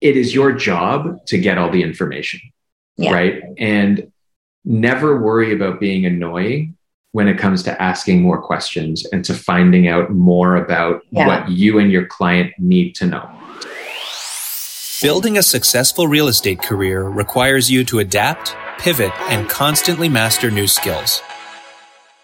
it is your job to get all the information, yeah. right? And never worry about being annoying when it comes to asking more questions and to finding out more about yeah. what you and your client need to know. Building a successful real estate career requires you to adapt, pivot, and constantly master new skills.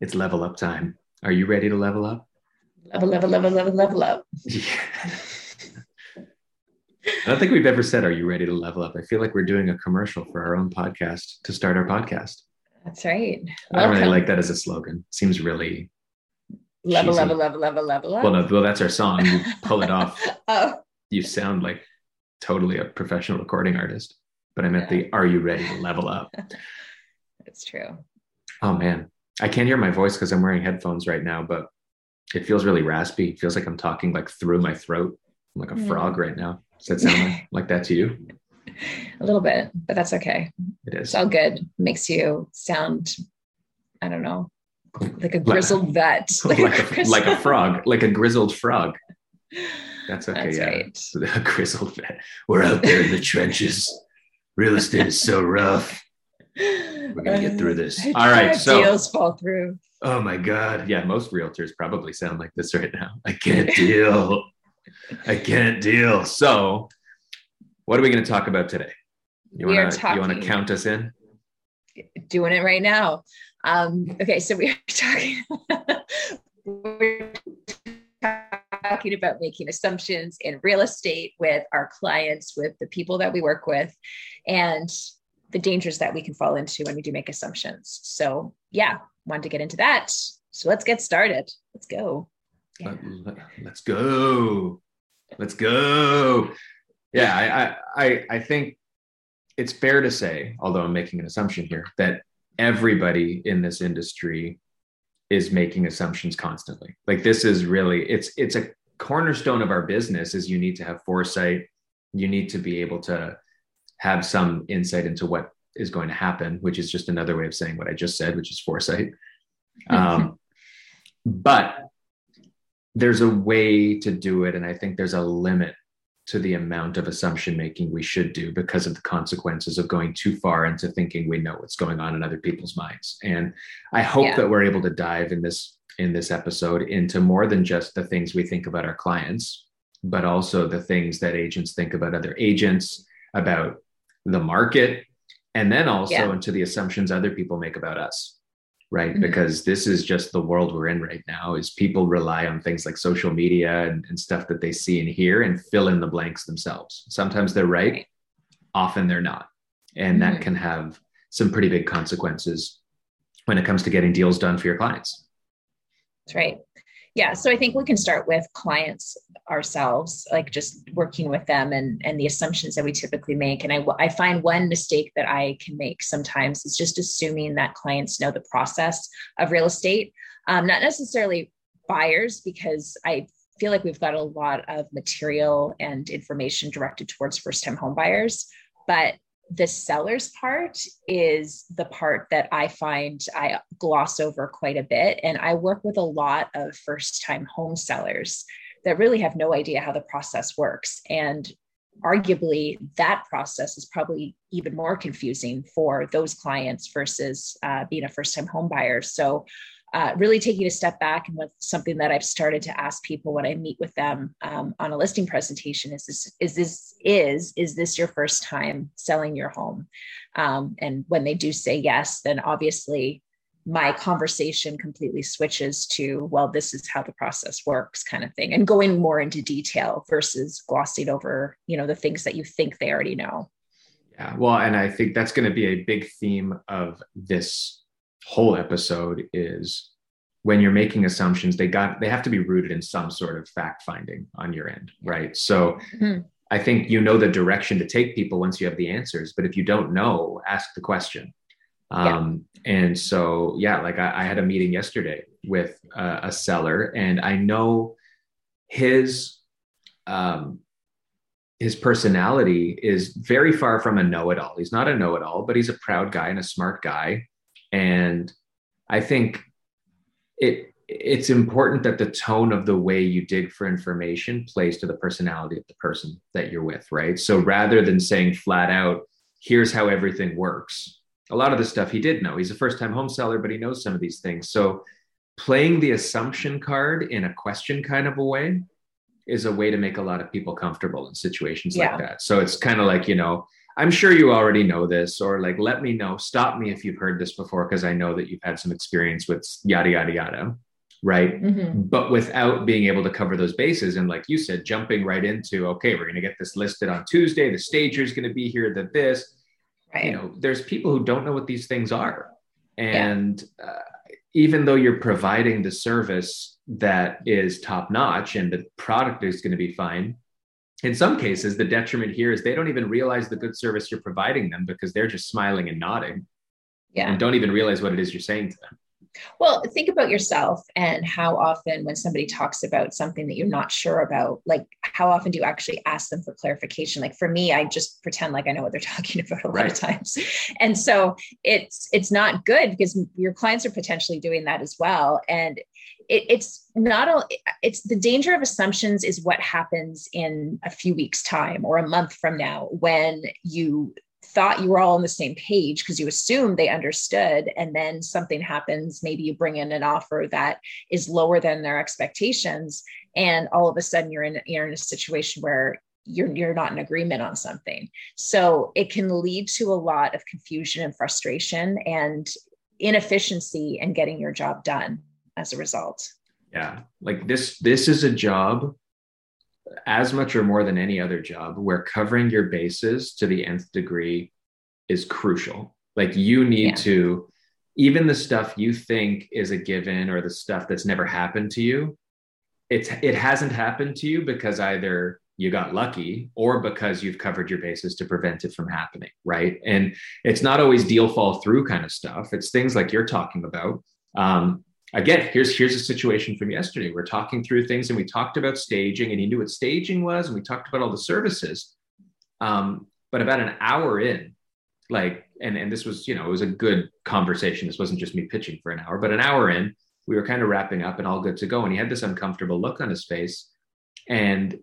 It's level up time. Are you ready to level up? Level, level, level, level, level up. Yeah. I don't think we've ever said, Are you ready to level up? I feel like we're doing a commercial for our own podcast to start our podcast. That's right. Welcome. I really like that as a slogan. Seems really level, cheesy. level, level, level, level up. Well, no, well, that's our song. You pull it off. oh. You sound like totally a professional recording artist. But I meant yeah. the Are you ready to level up? It's true. Oh man. I can't hear my voice because I'm wearing headphones right now, but it feels really raspy. It feels like I'm talking like through my throat. I'm like a mm. frog right now. Does that sound like, like that to you? A little bit, but that's okay. It is. It's all good. Makes you sound, I don't know, like a grizzled vet. Like, like, a, like a frog, like a grizzled frog. That's okay. That's yeah. Right. A grizzled vet. We're out there in the trenches. Real estate is so rough. We're gonna get through this. All right. So deals fall through. Oh my God. Yeah, most realtors probably sound like this right now. I can't deal. I can't deal. So, what are we going to talk about today? You want to you want to count us in? Doing it right now. Um, okay, so we are talking. we're talking about making assumptions in real estate with our clients, with the people that we work with, and the dangers that we can fall into when we do make assumptions. So, yeah, wanted to get into that. So let's get started. Let's go. Uh, yeah. Let's go. Let's go. Yeah, I, I I think it's fair to say, although I'm making an assumption here, that everybody in this industry is making assumptions constantly. Like this is really it's it's a cornerstone of our business is you need to have foresight. You need to be able to have some insight into what is going to happen, which is just another way of saying what I just said, which is foresight. Um, but there's a way to do it. And I think there's a limit to the amount of assumption making we should do because of the consequences of going too far into thinking we know what's going on in other people's minds. And I hope yeah. that we're able to dive in this in this episode into more than just the things we think about our clients, but also the things that agents think about other agents, about the market, and then also yeah. into the assumptions other people make about us right mm-hmm. because this is just the world we're in right now is people rely on things like social media and, and, stuff that they see and hear and fill in the blanks themselves sometimes they're right, right. often they're not and mm-hmm. that can have some pretty big consequences when it comes to getting deals done for your clients that's right yeah so i think we can start with clients ourselves like just working with them and and the assumptions that we typically make. And i i find one mistake that i can make sometimes is just assuming that clients know the process of real estate. Um, not necessarily buyers because i feel like we've got a lot of material and information directed towards first time home buyers but the seller's part is the part that I find I gloss over quite a bit. And I work with a lot of first time home sellers that really have no idea how the process works. And arguably, that process is probably even more confusing for those clients versus uh, being a first time home buyer. So uh, really taking a step back and with something that I've started to ask people when I meet with them um, on a listing presentation is this is this is is this your first time selling your home? Um, and when they do say yes, then obviously my conversation completely switches to well this is how the process works kind of thing and going more into detail versus glossing over you know the things that you think they already know yeah well and i think that's going to be a big theme of this whole episode is when you're making assumptions they got they have to be rooted in some sort of fact finding on your end right so mm-hmm. I think you know the direction to take people once you have the answers. But if you don't know, ask the question. Um, yeah. And so, yeah, like I, I, had a meeting yesterday with uh, a seller, and I know his um, his personality is very far from a know-it-all. He's not a know-it-all, but he's a proud guy and a smart guy. And I think it it's important that the tone of the way you dig for information plays to the personality of the person that you're with, right? So rather than saying flat out, here's how everything works, a lot of the stuff he did know. He's a first time home seller, but he knows some of these things. So playing the assumption card in a question kind of a way is a way to make a lot of people comfortable in situations yeah. like that. So it's kind of like, you know, I'm sure you already know this, or like, let me know, stop me if you've heard this before, because I know that you've had some experience with yada, yada, yada. Right. Mm-hmm. But without being able to cover those bases. And like you said, jumping right into, okay, we're going to get this listed on Tuesday. The stager is going to be here, that this, right. you know, there's people who don't know what these things are. And yeah. uh, even though you're providing the service that is top notch and the product is going to be fine, in some cases, the detriment here is they don't even realize the good service you're providing them because they're just smiling and nodding. Yeah. And don't even realize what it is you're saying to them. Well, think about yourself and how often, when somebody talks about something that you're not sure about, like how often do you actually ask them for clarification? Like for me, I just pretend like I know what they're talking about a lot right. of times, and so it's it's not good because your clients are potentially doing that as well, and it, it's not all. It's the danger of assumptions is what happens in a few weeks' time or a month from now when you thought you were all on the same page because you assumed they understood and then something happens maybe you bring in an offer that is lower than their expectations and all of a sudden you're in you're in a situation where you're you're not in agreement on something so it can lead to a lot of confusion and frustration and inefficiency in getting your job done as a result yeah like this this is a job as much or more than any other job where covering your bases to the nth degree is crucial. Like you need yeah. to, even the stuff you think is a given or the stuff that's never happened to you, it's it hasn't happened to you because either you got lucky or because you've covered your bases to prevent it from happening, right? And it's not always deal fall through kind of stuff. It's things like you're talking about. Um, again, here's here's a situation from yesterday. We're talking through things and we talked about staging, and he knew what staging was, and we talked about all the services. Um, but about an hour in, like, and and this was, you know, it was a good conversation. This wasn't just me pitching for an hour, but an hour in, we were kind of wrapping up and all good to go. And he had this uncomfortable look on his face. And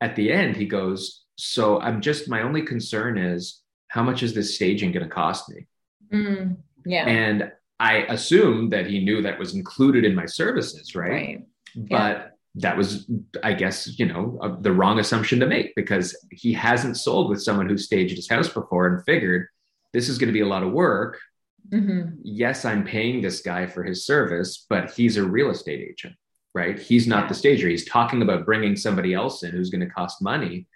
at the end, he goes, So I'm just my only concern is how much is this staging going to cost me? Mm, yeah. And I assumed that he knew that was included in my services, right? right. But yeah. that was, I guess, you know, uh, the wrong assumption to make because he hasn't sold with someone who staged his house before and figured this is going to be a lot of work. Mm-hmm. Yes, I'm paying this guy for his service, but he's a real estate agent, right? He's not yeah. the stager. He's talking about bringing somebody else in who's going to cost money.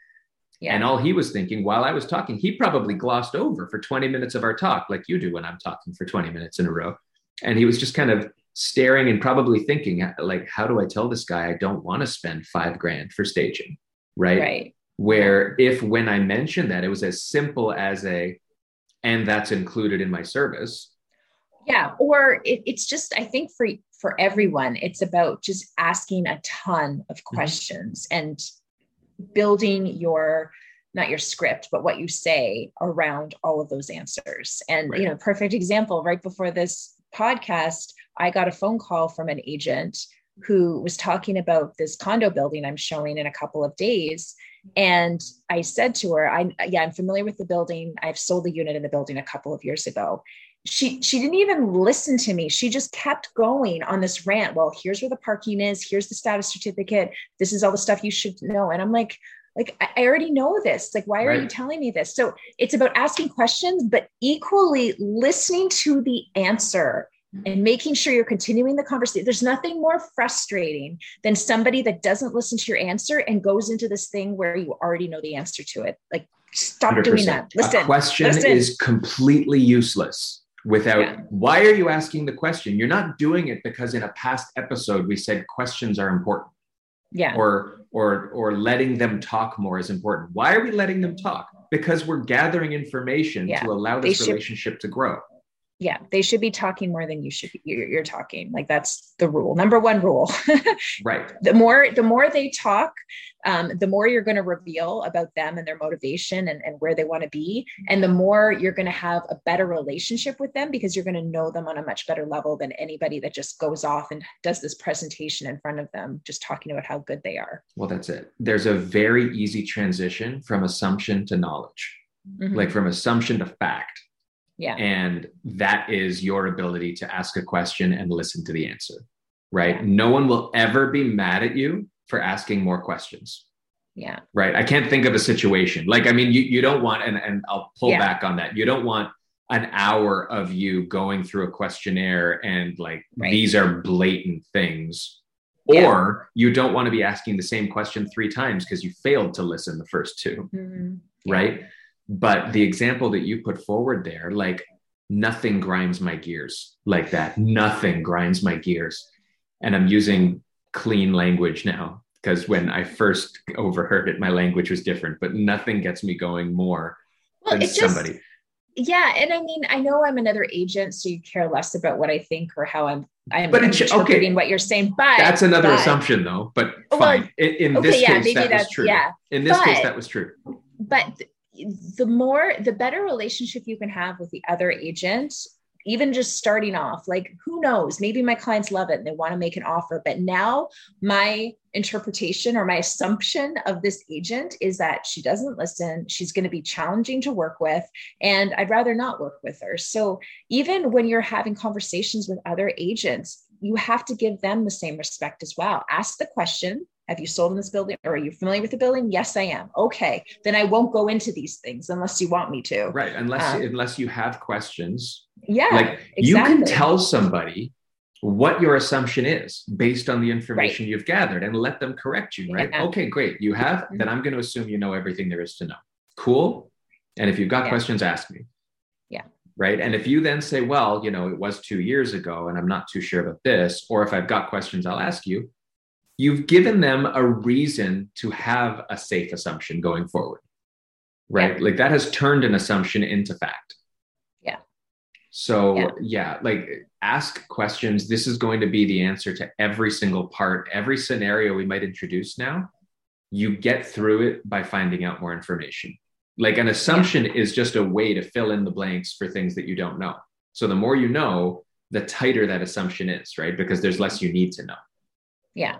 Yeah. And all he was thinking while I was talking, he probably glossed over for 20 minutes of our talk, like you do when I'm talking for 20 minutes in a row. And he was just kind of staring and probably thinking, like, how do I tell this guy I don't want to spend five grand for staging? Right. Right. Where if when I mentioned that, it was as simple as a, and that's included in my service. Yeah. Or it, it's just, I think for for everyone, it's about just asking a ton of mm-hmm. questions mm-hmm. and building your not your script but what you say around all of those answers. And right. you know perfect example right before this podcast i got a phone call from an agent who was talking about this condo building i'm showing in a couple of days. And i said to her i yeah i'm familiar with the building. I've sold the unit in the building a couple of years ago she she didn't even listen to me. She just kept going on this rant. Well here's where the parking is. Here's the status certificate. This is all the stuff you should know. And i'm like like i already know this. Like why are right. you telling me this? So it's about asking questions but equally listening to the answer and making sure you're continuing the conversation. There's nothing more frustrating than somebody that doesn't listen to your answer and goes into this thing where you already know the answer to it. Like stop 100%. doing that. Listen a question listen. is completely useless without yeah. why are you asking the question you're not doing it because in a past episode we said questions are important yeah or or or letting them talk more is important. Why are we letting them talk? Because we're gathering information Yeah. to allow this should- relationship to grow. Yeah they should be talking more than you should be you're, you're talking like that's the rule number one rule Right. the more the more they talk um, the more you're going to reveal about them and their motivation and, and where they want to be and the more you're going to have a better relationship with them because you're going to know them on a much better level than anybody that just goes off and does this presentation in front of them just talking about how good they are Well, that's it. There's a very easy transition from assumption to knowledge, Mhm. like from assumption to fact. Yeah And that is your ability to ask a question and listen to the answer, right? No one will ever be mad at you for asking more questions. yeah right i can't think of a situation like i mean you, you don't want and, and i'll pull Yeah. back on that you don't want an hour of you going through a questionnaire and like Right. these are blatant things Yeah. or you don't want to be asking the same question three times because you failed to listen the first two Mhm. Yeah. right but the example that you put forward there like nothing grinds my gears like that. Nothing grinds my gears. And i'm using clean language now because when i first overheard it my language was different but nothing gets me going more well than it just somebody. Yeah and i mean i know i'm another agent so you care less about what i think or how i'm i'm But it sh- okay. interpreting what you're saying but that's another but- assumption though but Well, fine. In, in okay this yeah case that was that's true. yeah in this case but- that was true. but the more the better relationship you can have with the other agent even just starting off like who knows? Maybe my clients love it and they want to make an offer but now my interpretation or my assumption of this agent is that she doesn't listen she's going to be challenging to work with and i'd rather not work with her. So even when you're having conversations with other agents you have to give them the same respect as well. Ask the question have you sold in this building or are you familiar with the building? Yes, I am. Okay. Then I won't go into these things unless you want me to. right unless Um, unless you have questions Yeah. like you can tell somebody what your assumption is based on the information you've gathered and let them correct you right Yeah. okay great you have Mhm. then i'm going to assume you know everything there is to know cool and if you've got Yeah. questions ask me Yeah. right and if you then say well you know it was two years ago and i'm not too sure about this or if i've got questions i'll ask you you've given them a reason to have a safe assumption going forward right like that has turned an assumption into fact Yeah. so Yeah. yeah. like ask questions. This is going to be the answer to every single part, every scenario we might introduce now. You get through it by finding out more information. Like an assumption is just a way to fill in the blanks for things that you don't know. So the more you know, the tighter that assumption is, right? Because there's less you need to know. Yeah.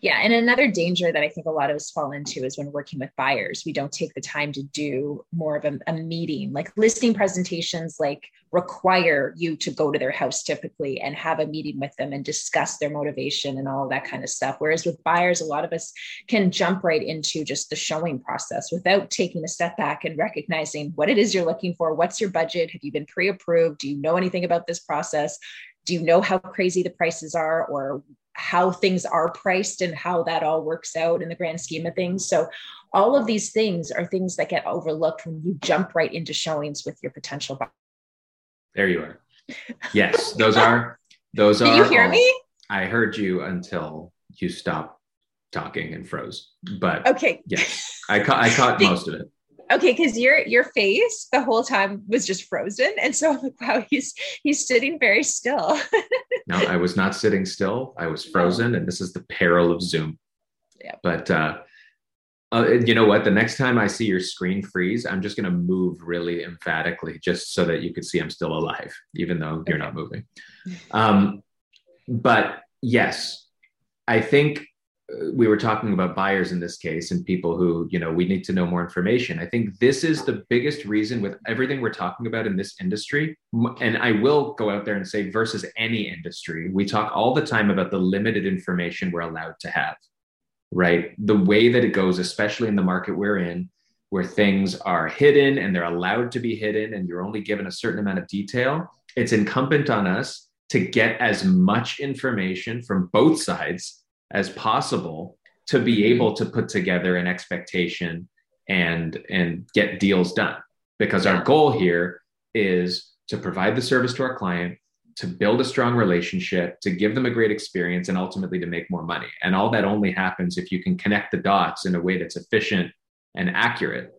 Yeah. And another danger that I think a lot of us fall into is when working with buyers, we don't take the time to do more of a, a meeting. Like listing presentations, like require you to go to their house typically and have a meeting with them and discuss their motivation and all of that kind of stuff. Whereas with buyers, a lot of us can jump right into just the showing process without taking a step back and recognizing what it is you're looking for. What's your budget? Have you been pre approved? Do you know anything about this process? Do you know how crazy the prices are or how things are priced and how that all works out in the grand scheme of things. So, all of these things are things that get overlooked when you jump right into showings with your potential buyer. There you are. Yes, those are those Did are you hear all- me? I heard you until you stopped talking and froze. But Okay. yes, I caught I caught most of it. Okay, because your your face the whole time was just frozen. And so I'm like, wow, he's he's sitting very still. No, I was not sitting still. I was frozen, and this is the peril of Zoom. Yeah. But uh, uh, you know what? The next time I see your screen freeze, I'm just going to move really emphatically, just so that you can see I'm still alive, even though you're not moving. Um, but yes, I think we were talking about buyers in this case and people who you know we need to know more information. I think this is the biggest reason with everything we're talking about in this industry and i will go out there and say versus any industry we talk all the time about the limited information we're allowed to have right? The way that it goes especially in the market we're in where things are hidden and they're allowed to be hidden and you're only given a certain amount of detail it's incumbent on us to get as much information from both sides as possible to be able to put together an expectation and and get deals done because our goal here is to provide the service to our client to build a strong relationship, to give them a great experience, and ultimately to make more money. And all that only happens if you can connect the dots in a way that's efficient and accurate.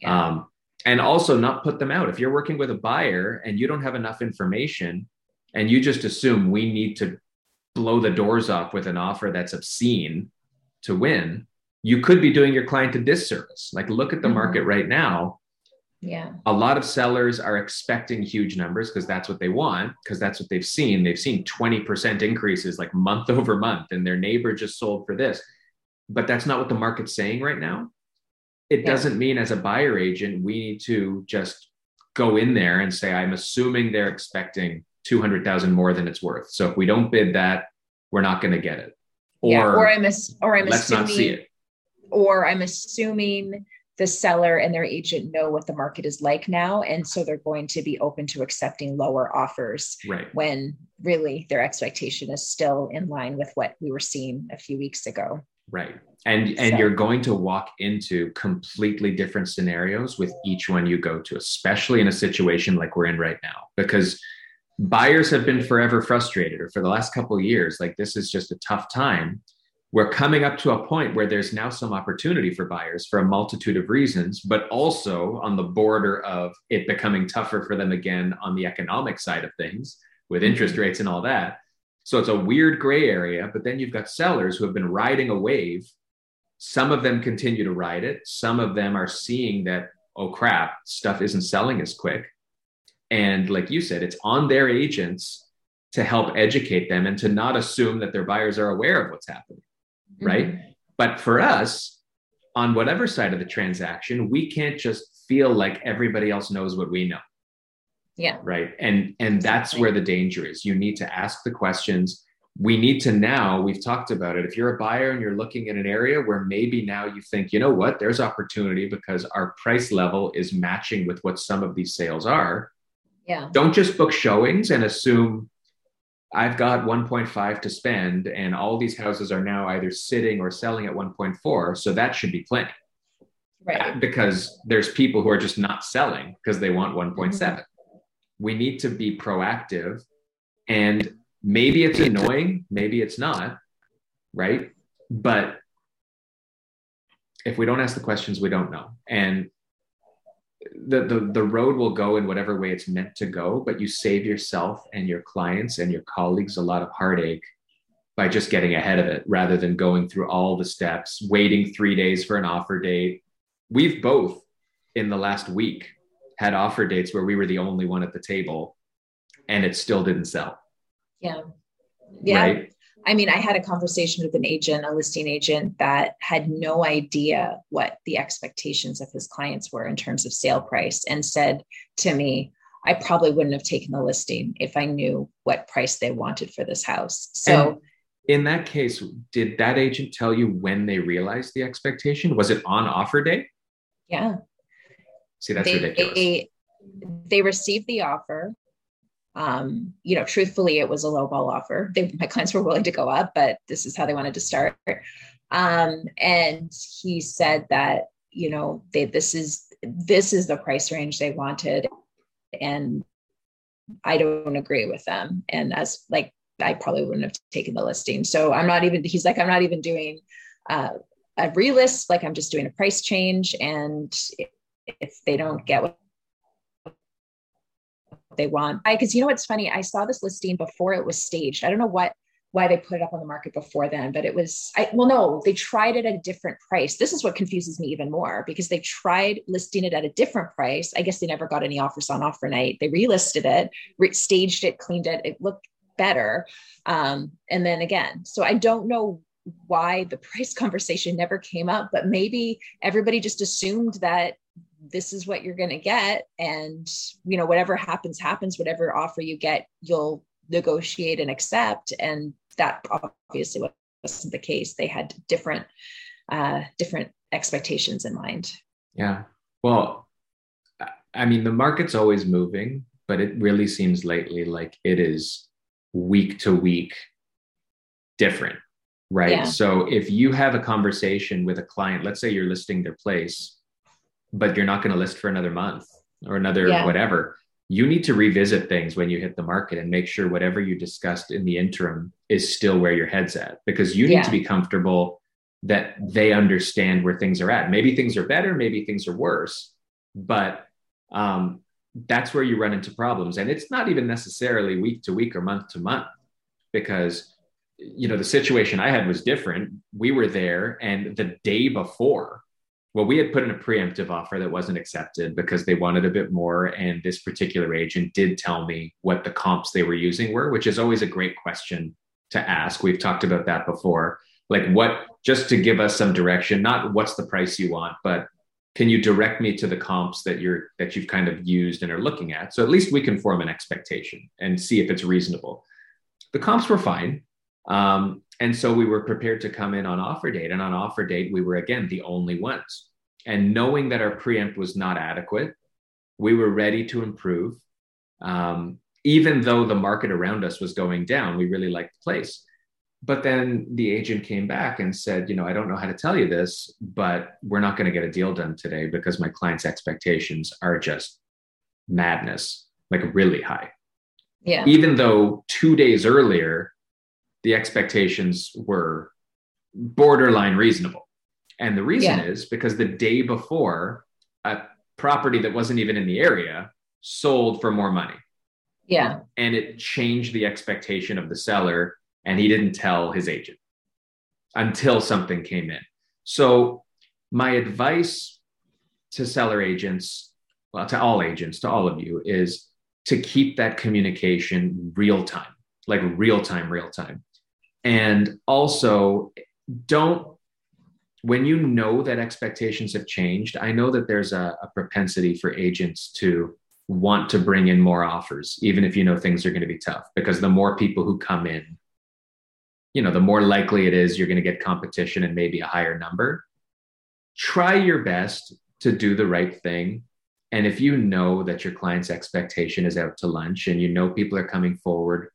Yeah. Um, and also not put them out. If you're working with a buyer and you don't have enough information and you just assume we need to blow the doors off with an offer that's obscene to win, you could be doing your client a disservice. Like, look at the mm-hmm. market right now yeah. A lot of sellers are expecting huge numbers because that's what they want, because that's what they've seen. They've seen 20% increases like month over month, and their neighbor just sold for this. But that's not what the market's saying right now. It yeah. doesn't mean as a buyer agent, we need to just go in there and say, I'm assuming they're expecting 200,000 more than it's worth. So if we don't bid that, we're not going to get it. Or, yeah, or I'm, ass- or I'm let's assuming, not see it. Or I'm assuming the seller and their agent know what the market is like now and so they're going to be open to accepting lower offers right. when really their expectation is still in line with what we were seeing a few weeks ago right and and so. you're going to walk into completely different scenarios with each one you go to especially in a situation like we're in right now because buyers have been forever frustrated or for the last couple of years like this is just a tough time we're coming up to a point where there's now some opportunity for buyers for a multitude of reasons, but also on the border of it becoming tougher for them again on the economic side of things with interest mm-hmm. rates and all that. So it's a weird gray area, but then you've got sellers who have been riding a wave. Some of them continue to ride it. Some of them are seeing that, oh crap, stuff isn't selling as quick. And like you said, it's on their agents to help educate them and to not assume that their buyers are aware of what's happening right? Mm-hmm. But for us, on whatever side of the transaction, we can't just feel like everybody else knows what we know. Yeah. Right. And and that's where the danger is. You need to ask the questions. We need to now, we've talked about it. If you're a buyer and you're looking at an area where maybe now you think, you know what, there's opportunity because our price level is matching with what some of these sales are. Yeah. Don't just book showings and assume I've got 1.5 to spend, and all these houses are now either sitting or selling at 1.4. So that should be plenty. Right. Because there's people who are just not selling because they want 1.7. Mm-hmm. We need to be proactive. And maybe it's annoying, maybe it's not, right? But if we don't ask the questions, we don't know. And the, the the road will go in whatever way it's meant to go but you save yourself and your clients and your colleagues a lot of heartache by just getting ahead of it rather than going through all the steps waiting 3 days for an offer date. We've both in the last week had offer dates where we were the only one at the table and it still didn't sell. Yeah. Yeah. Right? I mean, I had a conversation with an agent, a listing agent that had no idea what the expectations of his clients were in terms of sale price and said to me, I probably wouldn't have taken the listing if I knew what price they wanted for this house. So, and in that case, did that agent tell you when they realized the expectation? Was it on offer day? Yeah. See, that's they, ridiculous. They, they received the offer um, you know, truthfully, it was a low ball offer. They, my clients were willing to go up, but this is how they wanted to start. Um, and he said that, you know, they, this is, this is the price range they wanted. And I don't agree with them. And as like, I probably wouldn't have taken the listing. So I'm not even, he's like, I'm not even doing uh, a relist. Like I'm just doing a price change. And if they don't get what they want. Because you know what's funny? I saw this listing before it was staged. I don't know what why they put it up on the market before then, but it was I well, no, they tried it at a different price. This is what confuses me even more because they tried listing it at a different price. I guess they never got any offers on offer night. They relisted it, re- staged it, cleaned it. It looked better. Um, and then again, so I don't know why the price conversation never came up, but maybe everybody just assumed that this is what you're going to get. And you know whatever happens happens. Whatever offer you get you'll negotiate and accept. And that obviously wasn't the case. They had different uh different expectations in mind. Yeah. Well i mean the market's always moving but it really seems lately like it is week to week different right? Yeah. so if you have a conversation with a client let's say you're listing their place but you're not going to list for another month or another yeah. whatever you need to revisit things when you hit the market and make sure whatever you discussed in the interim is still where your head's at because you need yeah. to be comfortable that they understand where things are at. Maybe things are better, maybe things are worse, but um, that's where you run into problems. And it's not even necessarily week to week or month to month because you know the situation I had was different. We were there, and the day before, well, we had put in a preemptive offer that wasn't accepted because they wanted a bit more. And this particular agent did tell me what the comps they were using were, which is always a great question to ask. We've talked about that before. Like, what, just to give us some direction, not what's the price you want, but can you direct me to the comps that you're that you've kind of used and are looking at so at least we can form an expectation and see if it's reasonable the comps were fine um, and so we were prepared to come in on offer date and on offer date we were again the only ones and knowing that our preempt was not adequate we were ready to improve um, even though the market around us was going down we really liked the place but then the agent came back and said, you know, I don't know how to tell you this, but we're not going to get a deal done today because my client's expectations are just madness, like really high. Yeah. Even though two days earlier, the expectations were borderline reasonable. And the reason yeah. is because the day before, a property that wasn't even in the area sold for more money. Yeah. And it changed the expectation of the seller and he didn't tell his agent until something came in. So, my advice to seller agents, well, to all agents, to all of you, is to keep that communication real time, like real time, real time. And also, don't, when you know that expectations have changed, I know that there's a, a propensity for agents to want to bring in more offers, even if you know things are going to be tough, because the more people who come in, you know, the more likely it is you're going to get competition and maybe a higher number. Try your best to do the right thing. And if you know that your client's expectation is out to lunch and you know people are coming forward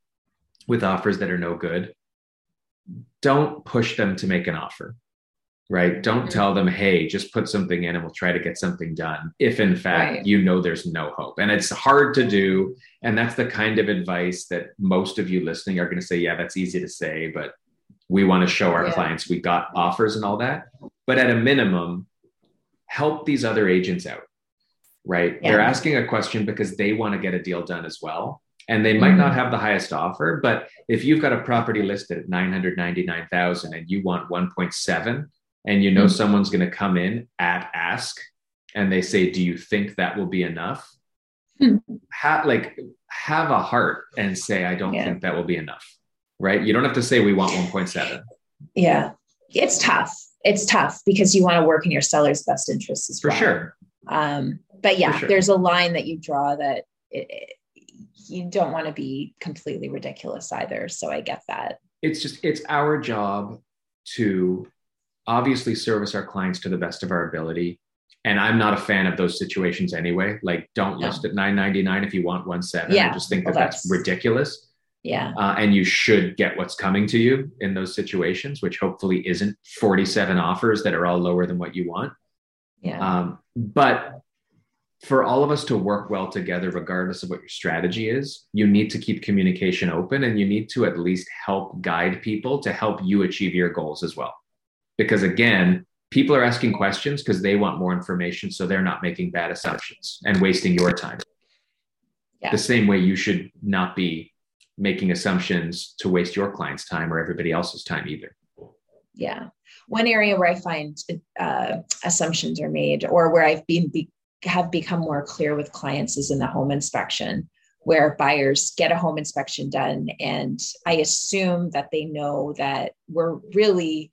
with offers that are no good, don't push them to make an offer, right? Don't mm-hmm. tell them, hey, just put something in and we'll try to get something done. If in fact right. you know there's no hope. And it's hard to do. And that's the kind of advice that most of you listening are going to say, yeah, that's easy to say, but we want to show our yeah. clients we got offers and all that. But at a minimum, help these other agents out, right? Yeah. They're asking a question because they want to get a deal done as well. And they might mm-hmm. not have the highest offer, but if you've got a property listed at 999,000 and you want 1.7 and you know mm-hmm. someone's going to come in at ask and they say, "Do you think that will be enough?" Hmm. have like have a heart and say i don't yeah. think that will be enough right you don't have to say we want 1.7 yeah it's tough it's tough because you want to work in your seller's best interests as for well. sure um, but yeah sure. there's a line that you draw that it, it, you don't want to be completely ridiculous either so i get that it's just it's our job to obviously service our clients to the best of our ability and I'm not a fan of those situations anyway. Like, don't list at 9.99 if you want one seven. Yeah, I just think that that's, that's, ridiculous. Yeah. Uh, and you should get what's coming to you in those situations, which hopefully isn't 47 offers that are all lower than what you want. Yeah. Um, but for all of us to work well together, regardless of what your strategy is, you need to keep communication open and you need to at least help guide people to help you achieve your goals as well. Because again, people are asking questions because they want more information so they're not making bad assumptions and wasting your time yeah. the same way you should not be making assumptions to waste your client's time or everybody else's time either yeah one area where i find uh, assumptions are made or where i've been be, have become more clear with clients is in the home inspection where buyers get a home inspection done and i assume that they know that we're really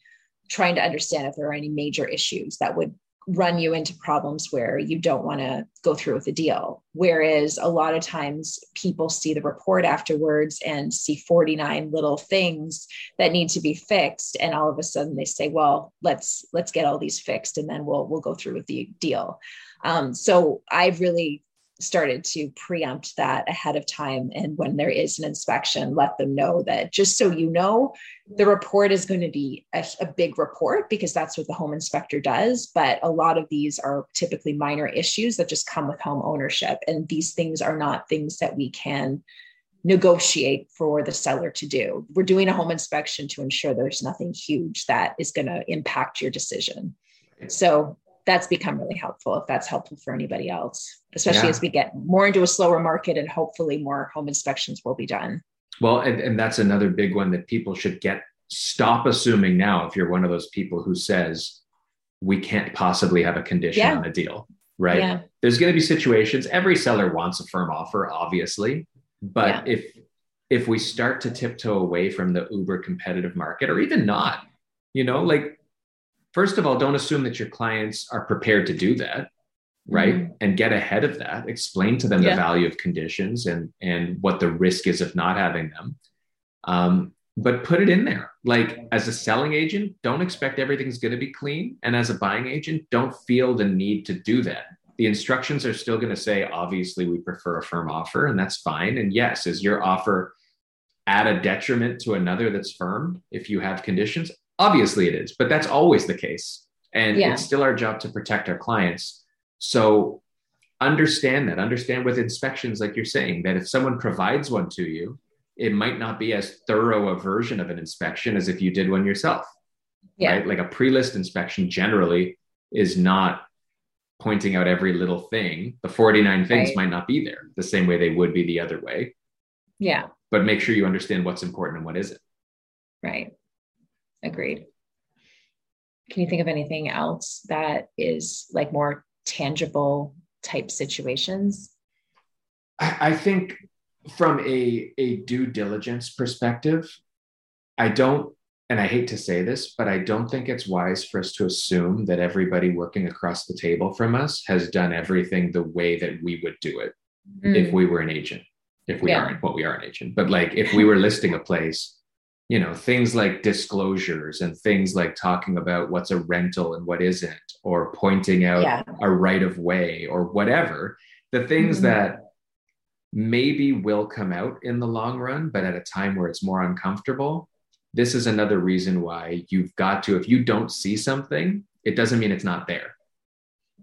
trying to understand if there are any major issues that would run you into problems where you don't want to go through with the deal. Whereas a lot of times people see the report afterwards and see 49 little things that need to be fixed. And all of a sudden they say, well, let's, let's get all these fixed and then we'll, we'll go through with the deal. Um, so I've really started to preempt that ahead of time. And when there is an inspection, let them know that just so you know, the report is going to be a, a, big report because that's what the home inspector does. But a lot of these are typically minor issues that just come with home ownership. And these things are not things that we can negotiate for the seller to do. We're doing a home inspection to ensure there's nothing huge that is going to impact your decision. So that's become really helpful if that's helpful for anybody else, especially yeah. as we get more into a slower market and hopefully more home inspections will be done. Well, and, and that's another big one that people should get stop assuming now if you're one of those people who says we can't possibly have a condition yeah. on a deal, right? Yeah. There's going to be situations every seller wants a firm offer obviously, but if if we start to tiptoe away from the uber competitive market or even not, you know, like first of all, don't assume that your clients are prepared to do that, right? Mm-hmm. And get ahead of that. Explain to them yeah. the value of conditions and and what the risk is of not having them. Um, but put it in there. Like as a selling agent, don't expect everything's going to be clean, and as a buying agent, don't feel the need to do that. The instructions are still going to say, obviously, we prefer a firm offer, and that's fine. And yes, is your offer at a detriment to another that's firm if you have conditions? Obviously, it is, but that's always the case. And yeah. it's still our job to protect our clients. So understand that, understand with inspections, like you're saying, that if someone provides one to you, it might not be as thorough a version of an inspection as if you did one yourself. Yeah. Right. Like a pre list inspection generally is not pointing out every little thing. The 49 things right. might not be there the same way they would be the other way. Yeah. But make sure you understand what's important and what isn't. Right. Agreed. Can you think of anything else that is like more tangible type situations? I, think from a, a due diligence perspective, I don't, and I hate to say this, but I don't think it's wise for us to assume that everybody working across the table from us has done everything the way that we would do it mm. if we were an agent. If we yeah. aren't, well, we are an agent, but like if we were listing a place you know things like disclosures and things like talking about what's a rental and what isn't or pointing out yeah. a right of way or whatever the things mm-hmm. that maybe will come out in the long run but at a time where it's more uncomfortable this is another reason why you've got to if you don't see something it doesn't mean it's not there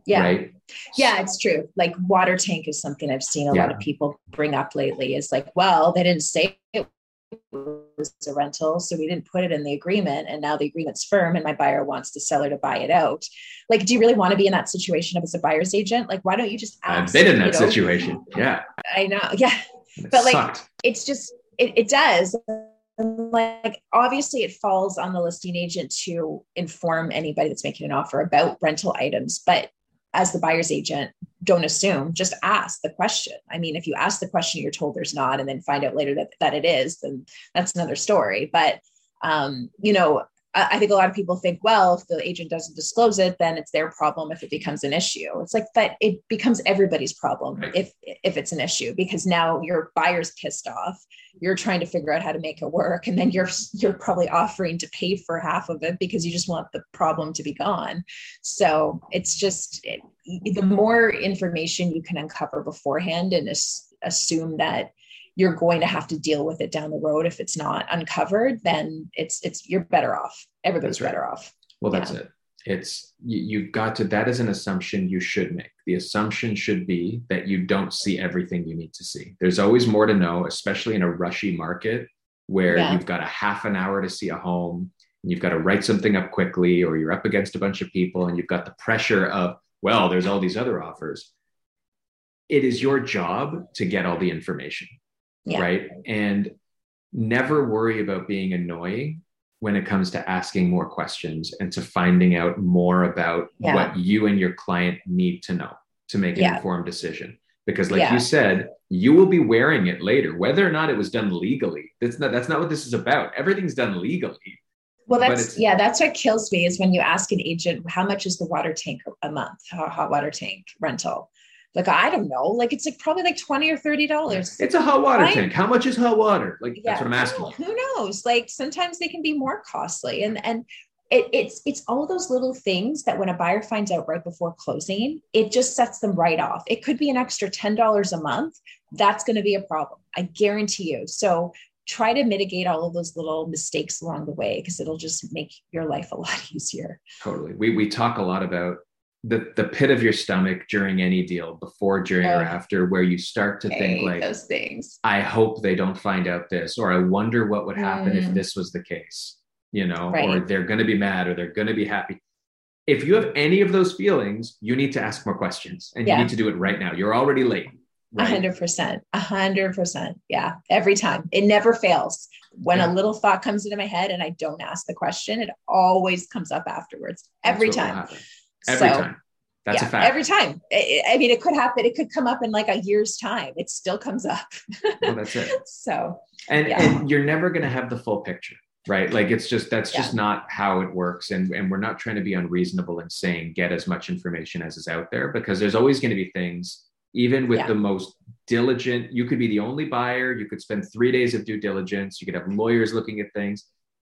yeah right yeah it's true like water tank is something i've seen a yeah. lot of people bring up lately is like well they didn't say it was a rental, so we didn't put it in the agreement, and now the agreement's firm, and my buyer wants the seller to buy it out. Like, do you really want to be in that situation if it's a buyer's agent? Like, why don't you just ask? I've been in that know? situation. Yeah, I know. Yeah, it but like, sucked. it's just it, it does. Like, obviously, it falls on the listing agent to inform anybody that's making an offer about rental items, but as the buyer's agent, don't assume, just ask the question. I mean, if you ask the question, you're told there's not, and then find out later that, that it is, then that's another story. But, um, you know, I think a lot of people think, well, if the agent doesn't disclose it, then it's their problem if it becomes an issue. It's like that it becomes everybody's problem right. if if it's an issue because now your buyer's pissed off. You're trying to figure out how to make it work, and then you're you're probably offering to pay for half of it because you just want the problem to be gone. So it's just it, the more information you can uncover beforehand and assume that you're going to have to deal with it down the road. If it's not uncovered then it's it's you're better off. Everybody's right. better off. Well that's yeah. it. It's you, you've got to that is an assumption you should make. The assumption should be that you don't see everything you need to see. There's always more to know especially in a rushy market where yeah. you've got a half an hour to see a home and you've got to write something up quickly or you're up against a bunch of people and you've got the pressure of well there's all these other offers. It is your job to get all the information yeah. right? And never worry about being annoying when it comes to asking more questions and to finding out more about yeah. what you and your client need to know to make an yeah. informed decision. Because, like you said, you will be wearing it later, whether or not it was done legally. That's not that's not what this is about. Everything's done legally. Well, that's yeah, that's what kills me is when you ask an agent how much is the water tank a month, hot water tank rental, like I don't know, like it's like probably like twenty or thirty dollars. It's a hot water right? tank. How much is hot water? Like yeah, that's what I'm asking. Who knows? Like sometimes they can be more costly, and and it, it's it's all those little things that when a buyer finds out right before closing, it just sets them right off. It could be an extra ten dollars a month. That's going to be a problem. I guarantee you. So try to mitigate all of those little mistakes along the way because it'll just make your life a lot easier. Totally. We we talk a lot about the the pit of your stomach during any deal, before, during, oh, or after, where you start to think like those things. I hope they don't find out this, or I wonder what would happen mm. if this was the case you know, right. or they're going to be mad or they're going to be happy. If you have any of those feelings, you need to ask more questions and yeah. you need to do it right now. You're already late. A hundred percent, a hundred percent. Yeah. Every time it never fails. When yeah. a little thought comes into my head and I don't ask the question, it always comes up afterwards. Every time. Every so, time. That's yeah, a fact. Every time. I mean, it could happen. It could come up in like a year's time. It still comes up. well, that's it. so, and, yeah. and you're never going to have the full picture right like it's just that's yeah. just not how it works and and we're not trying to be unreasonable in saying get as much information as is out there because there's always going to be things even with the most diligent you could be the only buyer you could spend 3 days of due diligence you could have lawyers looking at things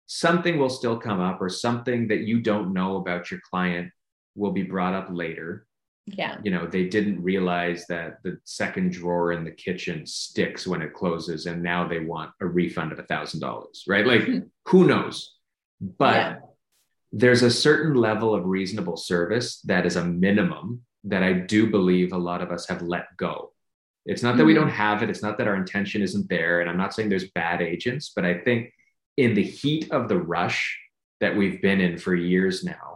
something will still come up or something that you don't know about your client will be brought up later yeah you know they didn't realize that the second drawer in the kitchen sticks when it closes and now they want a refund of a thousand dollars right like mm-hmm. who knows but yeah. there's a certain level of reasonable service that is a minimum that i do believe a lot of us have let go it's not that mm-hmm. we don't have it it's not that our intention isn't there and i'm not saying there's bad agents but i think in the heat of the rush that we've been in for years now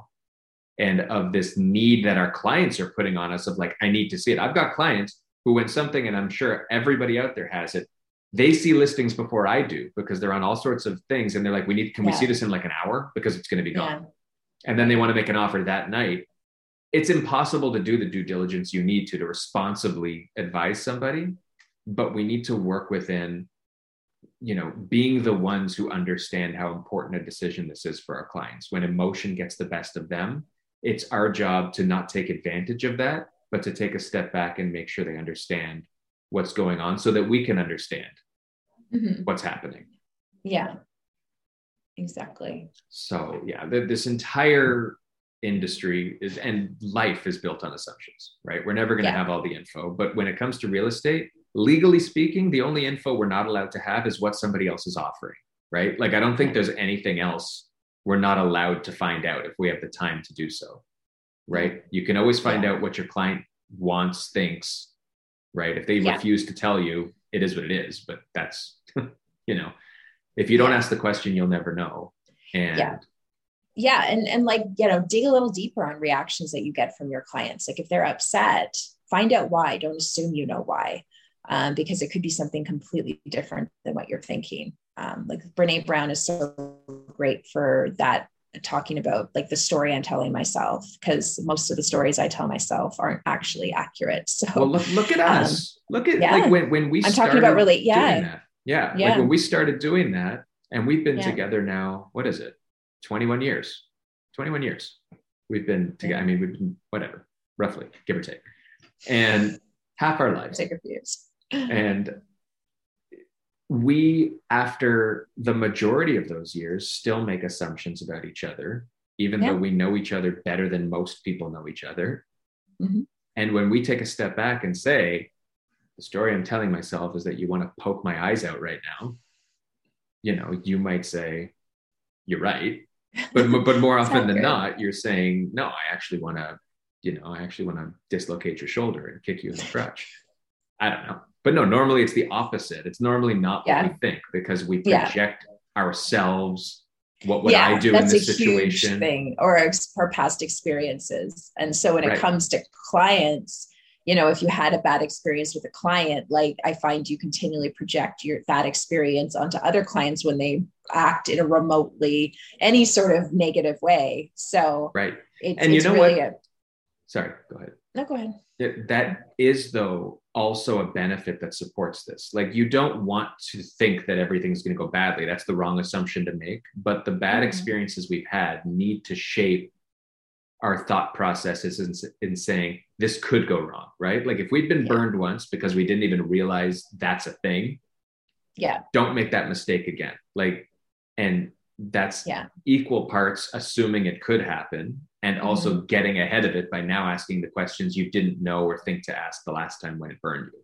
and of this need that our clients are putting on us of like, I need to see it. I've got clients who, when something, and I'm sure everybody out there has it, they see listings before I do because they're on all sorts of things. And they're like, we need, can yeah. we see this in like an hour? Because it's going to be gone. Yeah. And then they want to make an offer that night. It's impossible to do the due diligence you need to to responsibly advise somebody, but we need to work within you know being the ones who understand how important a decision this is for our clients when emotion gets the best of them it's our job to not take advantage of that, but to take a step back and make sure they understand what's going on so that we can understand mm-hmm. what's happening. Yeah, exactly. So, yeah, this entire industry is and life is built on assumptions, right? We're never going to yeah. have all the info, but when it comes to real estate, legally speaking, the only info we're not allowed to have is what somebody else is offering, right? Like, I don't think there's anything else we're not allowed to find out if we have the time to do so right? You can always find yeah. out what your client wants thinks right? If they yeah. refuse to tell you it is what it is but that's you know if you don't ask the question you'll never know. And yeah. Yeah and and like you know dig a little deeper on reactions that you get from your clients. Like if they're upset find out why. Don't assume you know why um, because it could be something completely different than what you're thinking um, like Brene Brown is so great for that talking about like the story I'm telling myself because most of the stories I tell myself aren't actually accurate. So well, look, look at um, us. Look at yeah. like when, when we I'm talking about really yeah. yeah. Yeah. Like when we started doing that and we've been yeah. together now, what is it? 21 years. 21 years. We've been together. I mean, we've been whatever, roughly, give or take. And half our lives. Take a few. years And we, after the majority of those years, still make assumptions about each other, even yeah. though we know each other better than most people know each other. Mm-hmm. And when we take a step back and say, the story I'm telling myself is that you want to poke my eyes out right now, you know, you might say, you're right. But, but more often than not, you're saying, no, I actually want to, you know, I actually want to dislocate your shoulder and kick you in the crotch. I don't know. But no, normally it's the opposite. It's normally not yeah. what we think because we project yeah. ourselves. What would yeah, I do in this situation? thing, or our past experiences. And so when it right. comes to clients, you know, if you had a bad experience with a client, like I find you continually project your that experience onto other clients when they act in a remotely any sort of negative way. So right, it, and you know really what? A, Sorry, go ahead. No, go ahead. that is though also a benefit that supports this. Like you don't want to think that everything's going to go badly. That's the wrong assumption to make. But the bad mm-hmm. experiences we've had need to shape our thought processes in, in saying this could go wrong, right? Like if we'd been yeah. burned once because we didn't even realize that's a thing, yeah, don't make that mistake again. Like, and that's Yeah. equal parts assuming it could happen and also Mm-hmm. getting ahead of it by now asking the questions you didn't know or think to ask the last time when it burned you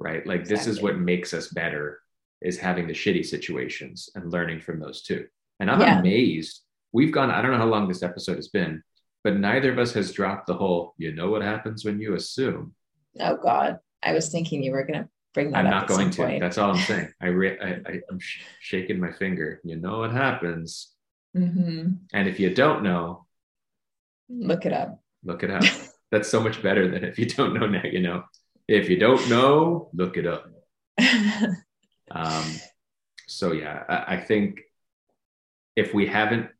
right like this is what makes us better is having the shitty situations and learning from those too and i'm Yeah. amazed we've gone i don't know how long this episode has been but neither of us has dropped the whole you know what happens when you assume Oh God, I was thinking you were gonna bring that up. i'm not going to point. that's all i'm saying i, re- I, i'm sh- shaking my finger you know what happens Mhm. and if you don't know Look it up. look it up. That's so much better than if you don't know now, you know. If you don't know, look it up. Um, so yeah, I, I think if we haven't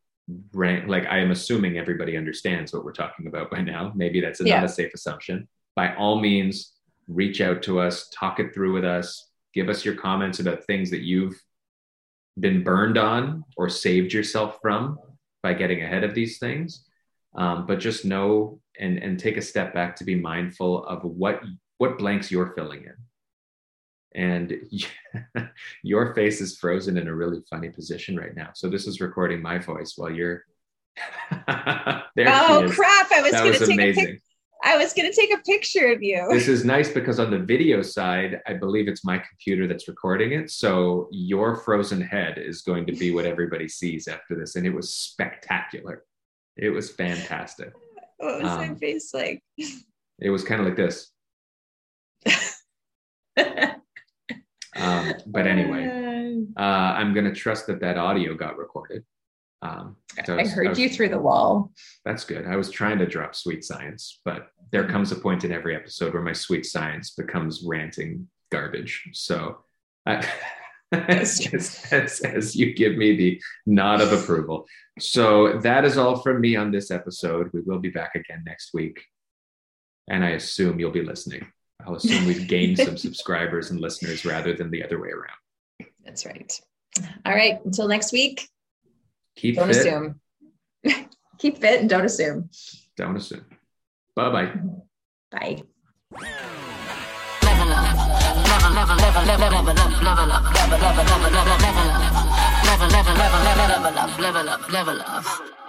ranked, like I am assuming everybody understands what we're talking about by now. Maybe that's Yeah. not a safe assumption. By all means, reach out to us, talk it through with us, give us your comments about things that you've been burned on or saved yourself from by getting ahead of these things. Um, but just know and and take a step back to be mindful of what what blanks you're filling in. And your face is frozen in a really funny position right now. So this is recording my voice while you're there. oh crap! I was That gonna was take a amazing. pic- I was gonna take a picture of you. This is nice because on the video side, I believe it's my computer that's recording it. So your frozen head is going to be what everybody sees after this. And it was spectacular. It was fantastic. what was my um, face like? It was kind of like this. Um, but anyway, uh, I'm going to trust that that audio got recorded. Um, so I was- heard was- you through the wall. That's good. I was trying to drop sweet science, but there comes a point in every episode where my sweet science becomes ranting garbage. So, I, as, as, as you give me the nod of approval. So, that is all from me on this episode. We will be back again next week. And I assume you'll be listening. I'll assume we've gained some subscribers and listeners rather than the other way around. That's right. All right. Until next week. Keep fit. Don't fit. assume. Keep fit and don't assume. Don't assume. Bye bye bye. Level up, level up.